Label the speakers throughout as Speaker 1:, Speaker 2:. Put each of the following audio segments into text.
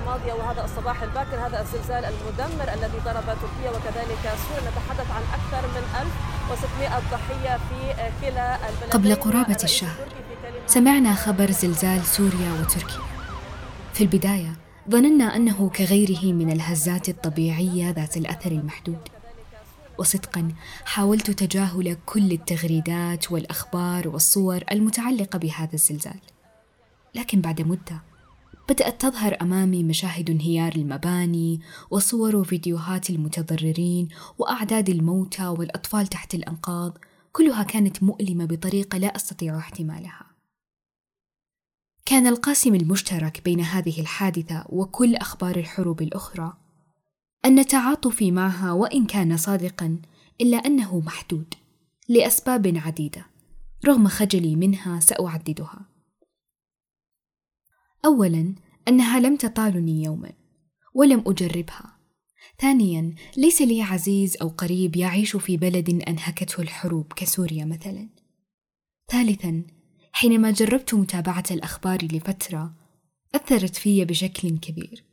Speaker 1: الماضية وهذا الصباح الباكر هذا الزلزال المدمر الذي ضرب تركيا وكذلك سوريا. نتحدث عن أكثر من 1600 ضحية في كلا البلدين.
Speaker 2: قبل قرابة الشهر سمعنا خبر زلزال سوريا وتركيا. في البداية ظننا أنه كغيره من الهزات الطبيعية ذات الأثر المحدود. وصدقا حاولت تجاهل كل التغريدات والأخبار والصور المتعلقة بهذا الزلزال. لكن بعد مدة بدأت تظهر أمامي مشاهد انهيار المباني وصور وفيديوهات المتضررين وأعداد الموتى والأطفال تحت الأنقاض كلها كانت مؤلمة بطريقة لا أستطيع احتمالها. كان القاسم المشترك بين هذه الحادثة وكل أخبار الحروب الأخرى أن تعاطفي معها وإن كان صادقا إلا أنه محدود لأسباب عديدة رغم خجلي منها سأعددها. أولا أنها لم تطالني يوما ولم أجربها. ثانيا ليس لي عزيز أو قريب يعيش في بلد أنهكته الحروب كسوريا مثلا. ثالثا حينما جربت متابعة الأخبار لفترة أثرت في بشكل كبير.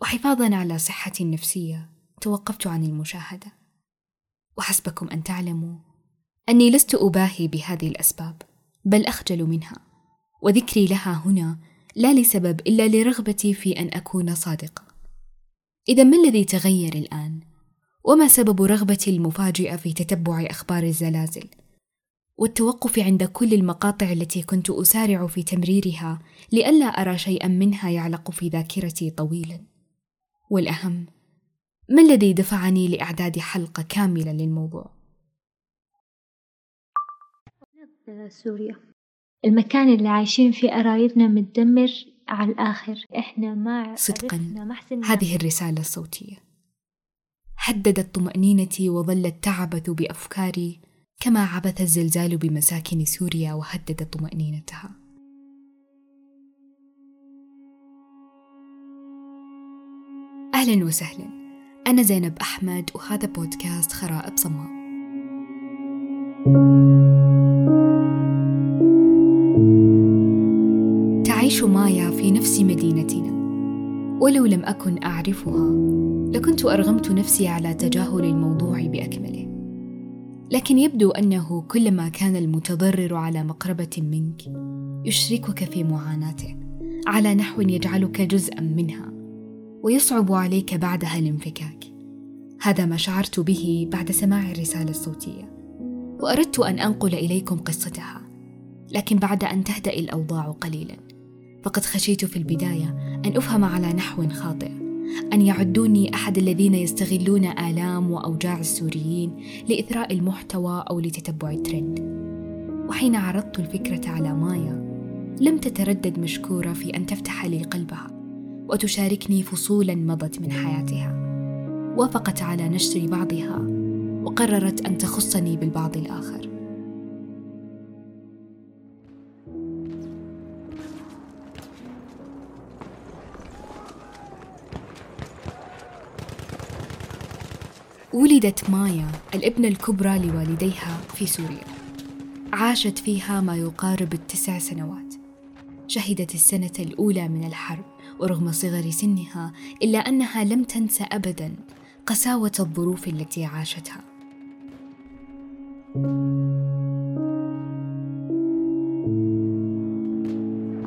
Speaker 2: وحفاظا على صحتي النفسية توقفت عن المشاهدة. وحسبكم أن تعلموا أني لست أباهي بهذه الأسباب بل أخجل منها. وذكري لها هنا لا لسبب إلا لرغبتي في أن أكون صادقة إذا ما الذي تغير الآن؟ وما سبب رغبتي المفاجئة في تتبع أخبار الزلازل؟ والتوقف عند كل المقاطع التي كنت أسارع في تمريرها لئلا أرى شيئا منها يعلق في ذاكرتي طويلا والأهم ما الذي دفعني لإعداد حلقة كاملة للموضوع؟
Speaker 3: سوريا المكان اللي عايشين فيه قرايبنا متدمر على الآخر. إحنا ما
Speaker 2: صدقا هذه الرسالة الصوتية هددت طمأنينتي وظلت تعبث بأفكاري كما عبث الزلزال بمساكن سوريا وهدد طمأنينتها. أهلا وسهلا. أنا زينب أحمد وهذا بودكاست خرائب صماء تعيش نفس مدينتنا. ولو لم أكن أعرفها لكنت أرغمت نفسي على تجاهل الموضوع بأكمله. لكن يبدو أنه كلما كان المتضرر على مقربة منك يشركك في معاناته على نحو يجعلك جزءا منها ويصعب عليك بعدها الانفكاك. هذا ما شعرت به بعد سماع الرسالة الصوتية. وأردت أن أنقل إليكم قصتها لكن بعد أن تهدأ الأوضاع قليلا. فقد خشيت في البداية أن أفهم على نحو خاطئ أن يعدوني أحد الذين يستغلون آلام وأوجاع السوريين لإثراء المحتوى أو لتتبع الترند. وحين عرضت الفكرة على مايا لم تتردد مشكورة في أن تفتح لي قلبها وتشاركني فصولا مضت من حياتها. وافقت على نشر بعضها وقررت أن تخصني بالبعض الآخر. ولدت مايا الابنة الكبرى لوالديها في سوريا. عاشت فيها ما يقارب التسع سنوات. شهدت السنة الأولى من الحرب ورغم صغر سنها إلا أنها لم تنس أبدا قساوة الظروف التي عاشتها.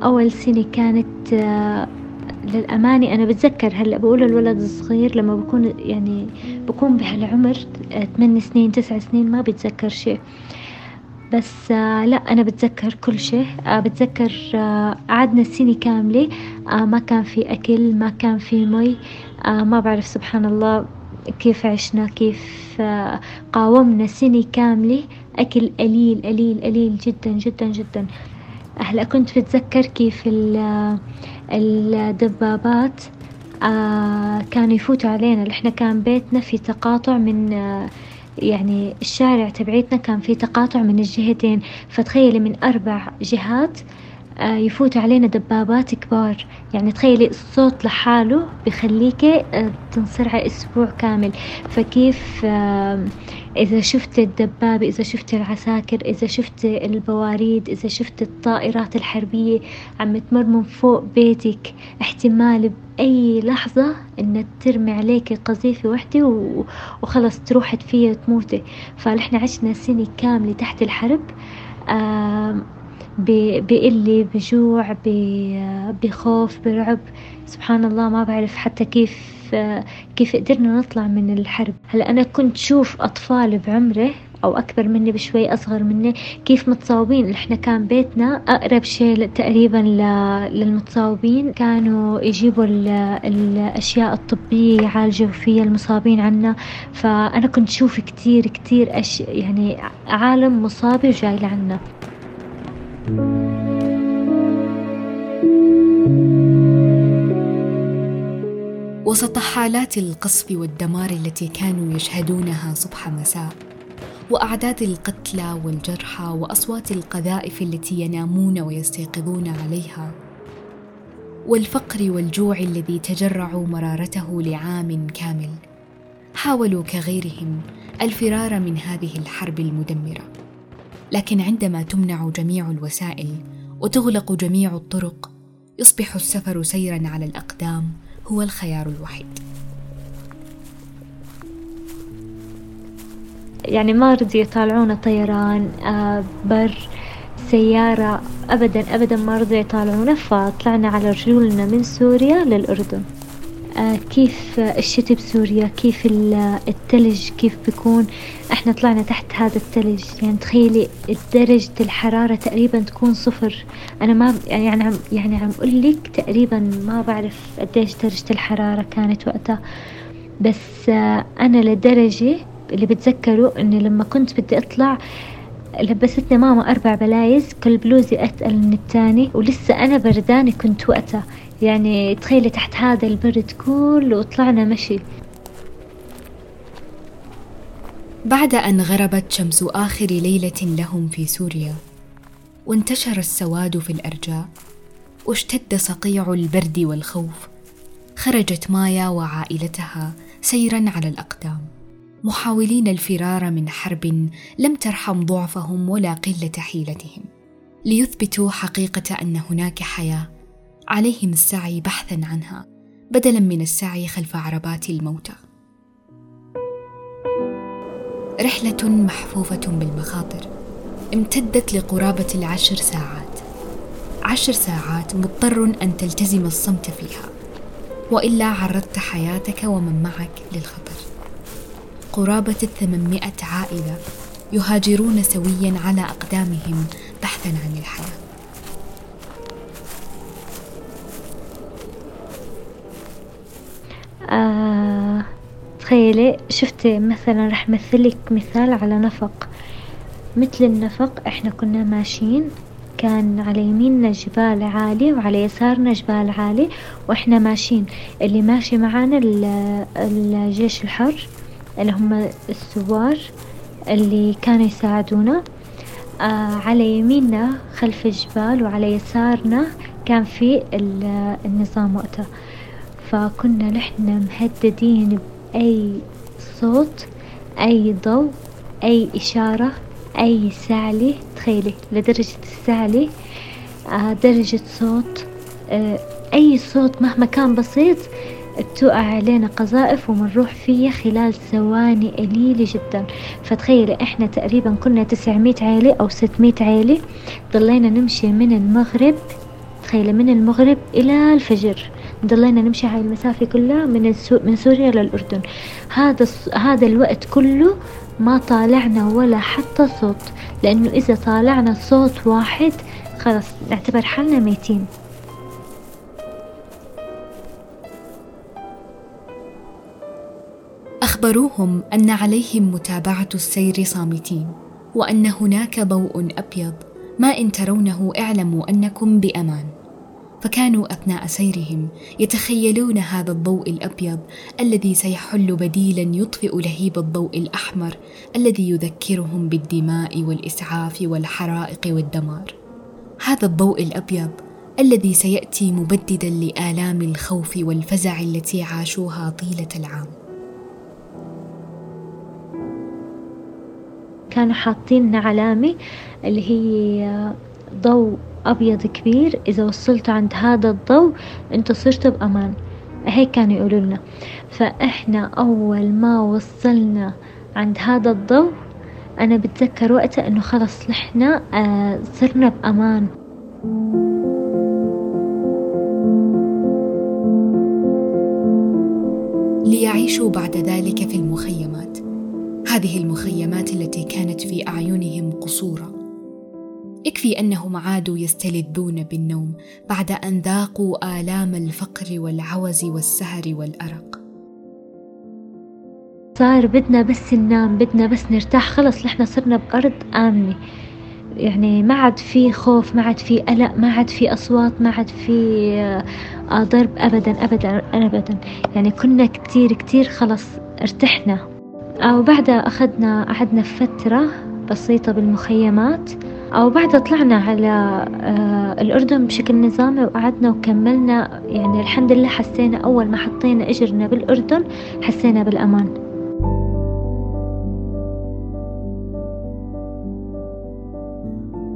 Speaker 3: أول سنة كانت آه، للأمانة أنا بتذكر هلأ بقول الولد الصغير لما بكون يعني بكون بهالعمر آه، ثمان سنين تسع سنين ما بتذكر شيء. بس آه، لأ أنا بتذكر كل شيء. آه، بتذكر قعدنا سنة كاملة. ما كان في أكل ما كان في مي. ما بعرف سبحان الله كيف عشنا كيف قاومنا سنة كاملة. أكل قليل قليل قليل جدا جدا جدا. هلأ كنت بتذكر كيف الدبابات كانوا يفوتوا علينا. إحنا كان بيتنا في تقاطع من يعني الشارع تبعيتنا كان في تقاطع من الجهتين. فتخيلي من أربع جهات آه، يفوت علينا دبابات كبار. يعني تخيلي الصوت لحاله بخليكي آه، تنصرعي أسبوع كامل. فكيف إذا شفت الدبابة إذا شفت العساكر إذا شفت البواريد إذا شفت الطائرات الحربية عم تمر من فوق بيتك احتمال بأي لحظة إنها ترمي عليك قذيفة وحدة وخلص تروحي فيها وتموتي. فنحن عشنا سنة كاملة تحت الحرب. بقلة بجوع بخوف برعب. سبحان الله ما بعرف حتى كيف كيف قدرنا نطلع من الحرب. هلا أنا كنت شوف أطفال بعمره أو أكبر مني بشوي أصغر مني كيف متصاوبين. إحنا كان بيتنا أقرب شيء تقريبا للمتصاوبين. كانوا يجيبوا الأشياء الطبية يعالجوا فيها المصابين عنا. فأنا كنت شوف كتير كتير أش يعني عالم مصابي وجاي لعنا.
Speaker 2: وسط حالات القصف والدمار التي كانوا يشهدونها صبح مساء وأعداد القتلى والجرحى وأصوات القذائف التي ينامون ويستيقظون عليها والفقر والجوع الذي تجرعوا مرارته لعام كامل حاولوا كغيرهم الفرار من هذه الحرب المدمرة. لكن عندما تمنع جميع الوسائل وتغلق جميع الطرق يصبح السفر سيرا على الأقدام هو الخيار الوحيد.
Speaker 3: يعني ما رضي يطالعونا طيران آه بر سيارة أبدا أبدا ما رضي يطالعونا فطلعنا على رجولنا من سوريا للأردن. كيف الشتي بسوريا؟ كيف الثلج كيف بيكون؟ إحنا طلعنا تحت هذا الثلج يعني تخيلي درجة الحرارة تقريبا تكون صفر. أنا ما يعني عم يعني عم أقول لك تقريبا ما بعرف قديش درجة الحرارة كانت وقتها. بس آه أنا لدرجة اللي بتذكره إني لما كنت بدي أطلع لبستني ماما أربع بلايز كل بلوزي أتقل من التاني ولسه أنا بردانة كنت وقتها. يعني تخيلي تحت هذا البرد كله وطلعنا مشي.
Speaker 2: بعد أن غربت شمس آخر ليلة لهم في سوريا وانتشر السواد في الأرجاء واشتد صقيع البرد والخوف خرجت مايا وعائلتها سيرا على الأقدام. محاولين الفرار من حرب لم ترحم ضعفهم ولا قلة حيلتهم. ليثبتوا حقيقة أن هناك حياة عليهم السعي بحثا عنها بدلا من السعي خلف عربات الموتى. رحلة محفوفة بالمخاطر امتدت لقرابة العشر ساعات. عشر ساعات مضطر أن تلتزم الصمت فيها وإلا عرضت حياتك ومن معك للخطر. قرابة الثمانمائه عائلة يهاجرون سويا على أقدامهم بحثا عن الحياة.
Speaker 3: آه تخيلي شفت مثلا رح مثلك مثال على نفق. مثل النفق إحنا كنا ماشيين كان على يميننا جبال عالي وعلى يسارنا جبال عالي وإحنا ماشيين. اللي ماشي معانا الجيش الحر اللي هم الثوار اللي كانوا يساعدونا. آه على يميننا خلف الجبال وعلى يسارنا كان في النظام وقتها. فكنا نحن مهددين بأي صوت أي ضوء أي إشارة أي سعلة تخيلي لدرجة السعلة آه درجة صوت آه أي صوت مهما كان بسيط بتوقع علينا قذائف ومنروح فيها خلال ثواني قليلة جدا. فتخيلي إحنا تقريبا كنا تسعمية عيلة أو ستمية عيلة ضلينا نمشي من المغرب تخيلي من المغرب إلى الفجر. ضلينا نمشي هاي المسافة كلها من من سوريا للأردن هذا هذا الوقت كله ما طالعنا ولا حتى صوت لأنه إذا طالعنا صوت واحد خلاص نعتبر حالنا ميتين.
Speaker 2: أخبروهم أن عليهم متابعة السير صامتين وأن هناك ضوء أبيض ما إن ترونه اعلموا أنكم بأمان. فكانوا أثناء سيرهم يتخيلون هذا الضوء الأبيض الذي سيحل بديلا يطفئ لهيب الضوء الأحمر الذي يذكرهم بالدماء والإسعاف والحرائق والدمار. هذا الضوء الأبيض الذي سيأتي مبددا لآلام الخوف والفزع التي عاشوها طيلة العام.
Speaker 3: كانوا حاطين علامة اللي هي ضوء أبيض كبير. إذا وصلتوا عند هذا الضوء أنتوا صرتوا بأمان. هيك كانوا يقولوا لنا. فإحنا أول ما وصلنا عند هذا الضوء أنا بتذكر وقتها إنه خلص نحنا آه صرنا بأمان.
Speaker 2: ليعيشوا بعد ذلك في المخيمات. هذه المخيمات التي كانت في أعينهم قصورا. يكفي أنهم عادوا يستلذون بالنوم بعد أن ذاقوا آلام الفقر والعوز والسهر والأرق.
Speaker 3: صار بدنا بس ننام بدنا بس نرتاح خلص نحن صرنا بأرض آمنة. يعني ما عاد في خوف ما عاد في قلق ما عاد في أصوات ما عاد في آه، ضرب أبدا أبدا أبدا. يعني كنا كتير كتير خلص ارتحنا. وبعدها أخذنا قعدنا فترة بسيطة بالمخيمات أو بعدها طلعنا على آه، الأردن بشكل نظامي وقعدنا وكملنا يعني الحمد لله حسينا أول ما حطينا إجرنا بالأردن حسينا بالأمان.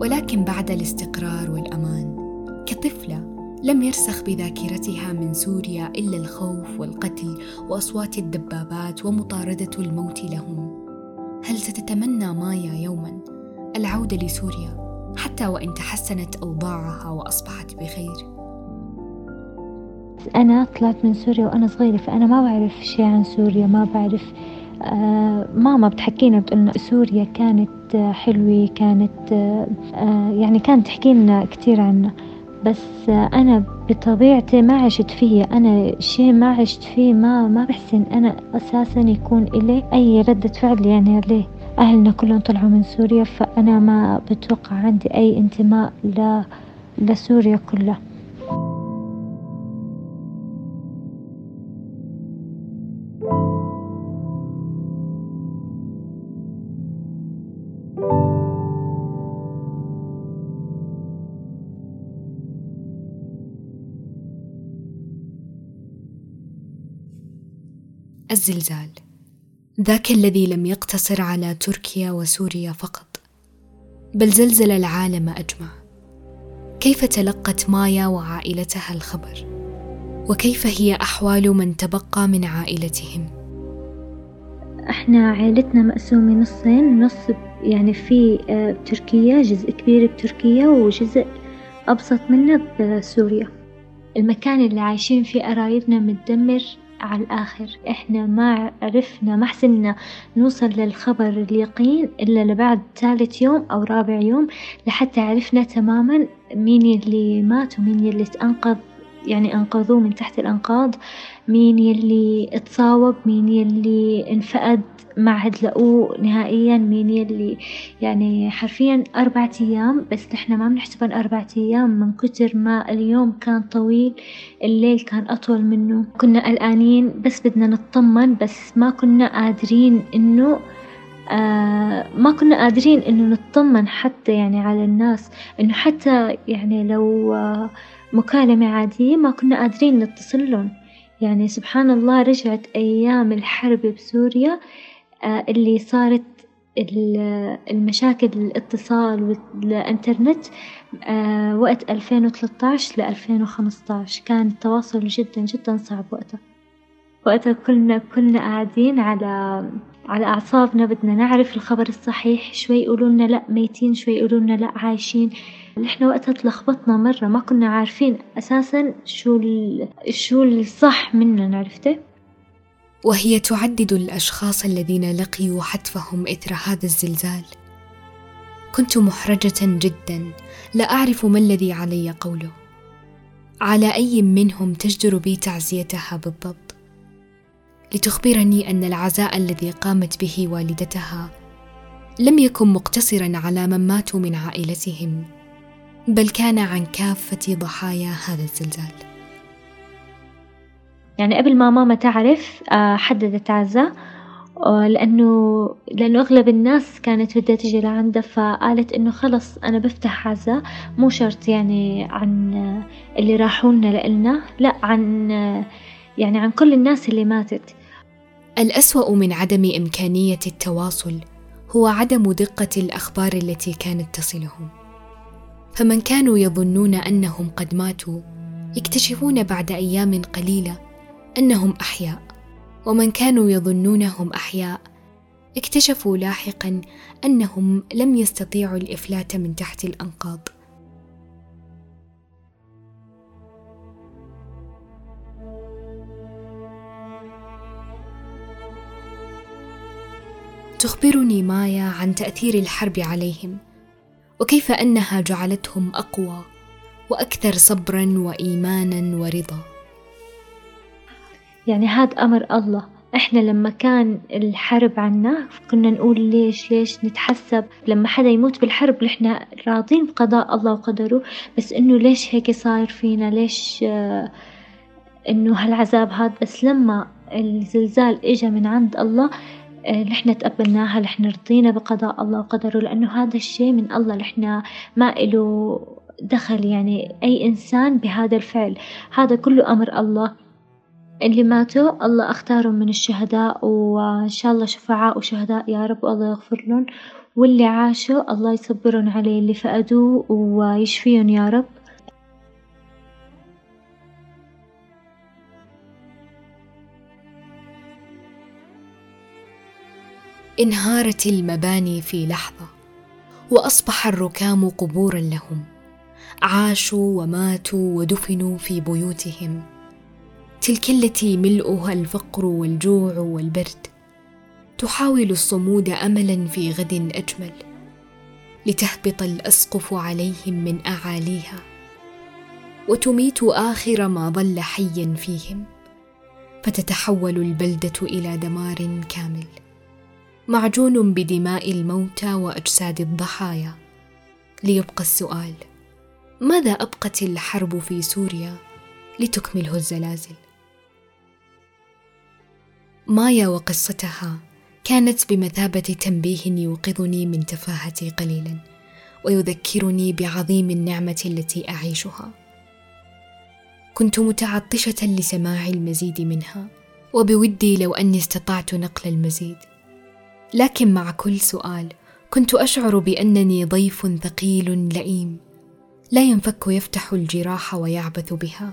Speaker 2: ولكن بعد الاستقرار والأمان كطفلة لم يرسخ بذاكرتها من سوريا إلا الخوف والقتل وأصوات الدبابات ومطاردة الموت لهم. هل ستتمنى مايا يوما العودة لسوريا حتى وإن تحسنت أوضاعها وأصبحت بخير؟
Speaker 3: أنا طلعت من سوريا وأنا صغيرة فأنا ما بعرف شيء عن سوريا ما بعرف آه ماما بتحكينا بتقولنا سوريا كانت حلوة كانت آه يعني كانت تحكي لنا كثير عنها. بس أنا بطبيعتي ما عشت فيه. أنا شيء ما عشت فيه ما ما بحسن أنا أساسا يكون إلي أي ردة فعل يعني عليه أهلنا كلهم طلعوا من سوريا فأنا ما بتوقع عندي أي انتماء ل... لسوريا كلها.
Speaker 2: الزلزال. ذاك الذي لم يقتصر على تركيا وسوريا فقط بل زلزل العالم أجمع. كيف تلقت مايا وعائلتها الخبر؟ وكيف هي أحوال من تبقى من عائلتهم؟
Speaker 3: إحنا عائلتنا مقسومة نصين نص يعني في آه، بتركيا جزء كبير بتركيا وجزء أبسط منه بسوريا. المكان اللي عايشين فيه قرايبنا متدمر. على الآخر. إحنا ما عرفنا ما حسنا نوصل للخبر اليقين إلا لبعد ثالث يوم أو رابع يوم لحتى عرفنا تماما مين يلي مات ومين يلي تأنقذ يعني أنقذوه من تحت الأنقاض مين يلي اتصاوب مين يلي انفقد. ما عاد لقوه نهائيا مين يلي يعني حرفيا أربعة أيام بس نحن ما بنحسبهم أربعة أيام من كتر ما اليوم كان طويل الليل كان أطول منه. كنا قلقانين بس بدنا نطمن بس ما كنا قادرين إنه آه ما كنا قادرين إنه نطمن حتى يعني على الناس. إنه حتى يعني لو آه مكالمة عادية ما كنا قادرين نتصل لهم. يعني سبحان الله رجعت أيام الحرب بسوريا اللي صارت المشاكل الاتصال والإنترنت آه، وقت 2013 ل 2015 كان التواصل جدا جدا صعب وقتها. وقتها كلنا كلنا قاعدين على على أعصابنا بدنا نعرف الخبر الصحيح شوي يقولوا لأ ميتين شوي يقولوا لأ عايشين. نحن وقتها تلخبطنا مرة ما كنا عارفين أساسا شو شو الصح مننا عرفتي؟
Speaker 2: وهي تعدد الأشخاص الذين لقيوا حتفهم إثر هذا الزلزال. كنت محرجة جدا لا أعرف ما الذي علي قوله. على أي منهم تجدر بي تعزيتها بالضبط؟ لتخبرني أن العزاء الذي قامت به والدتها لم يكن مقتصرا على من ماتوا من عائلتهم بل كان عن كافة ضحايا هذا الزلزال.
Speaker 3: يعني قبل ما ماما تعرف آه، حددت عزة آه، لأنه لأنه أغلب الناس كانت بدها تجي لعندها فقالت إنه خلص أنا بفتح عزا مو شرط يعني عن اللي راحوا لنا لإلنا لا عن يعني عن كل الناس اللي ماتت.
Speaker 2: الأسوأ من عدم إمكانية التواصل هو عدم دقة الأخبار التي كانت تصلهم. فمن كانوا يظنون أنهم قد ماتوا يكتشفون بعد أيام قليلة أنهم أحياء ومن كانوا يظنونهم أحياء اكتشفوا لاحقا أنهم لم يستطيعوا الإفلات من تحت الأنقاض. تخبرني مايا عن تأثير الحرب عليهم وكيف أنها جعلتهم أقوى وأكثر صبرا وايمانا ورضا.
Speaker 3: يعني هذا أمر الله. إحنا لما كان الحرب عنا كنا نقول ليش ليش نتحسب؟ لما حدا يموت بالحرب نحن راضين بقضاء الله وقدره بس إنه ليش هيك صاير فينا؟ ليش آه إنه هالعذاب هذا؟ بس لما الزلزال اجى من عند الله نحن تقبلناها نحن رضينا بقضاء الله وقدره لأنه هذا الشيء من الله. نحن ما إله دخل يعني أي إنسان بهذا الفعل. هذا كله أمر الله. اللي ماتوا الله أختارهم من الشهداء وإن شاء الله شفعاء وشهداء يا رب والله يغفر لهم. واللي عاشوا الله يصبرهم عليه. اللي فقدوه ويشفيهم يا رب.
Speaker 2: انهارت المباني في لحظة وأصبح الركام قبورا لهم. عاشوا وماتوا ودفنوا في بيوتهم. تلك التي ملؤها الفقر والجوع والبرد تحاول الصمود املا في غد أجمل لتهبط الأسقف عليهم من أعاليها وتميت آخر ما ظل حيا فيهم فتتحول البلدة إلى دمار كامل معجون بدماء الموتى وأجساد الضحايا ليبقى السؤال ماذا أبقت الحرب في سوريا لتكمله الزلازل؟ مايا وقصتها كانت بمثابة تنبيه يوقظني من تفاهتي قليلا ويذكرني بعظيم النعمة التي أعيشها. كنت متعطشة لسماع المزيد منها وبودي لو أني استطعت نقل المزيد. لكن مع كل سؤال كنت أشعر بأنني ضيف ثقيل لئيم لا ينفك يفتح الجراح ويعبث بها.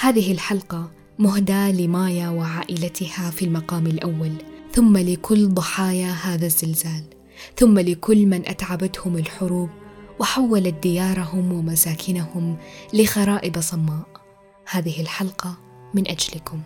Speaker 2: هذه الحلقة مهداه لمايا وعائلتها في المقام الأول ثم لكل ضحايا هذا الزلزال ثم لكل من أتعبتهم الحروب وحولت ديارهم ومساكنهم لخرائب صماء. هذه الحلقة من أجلكم.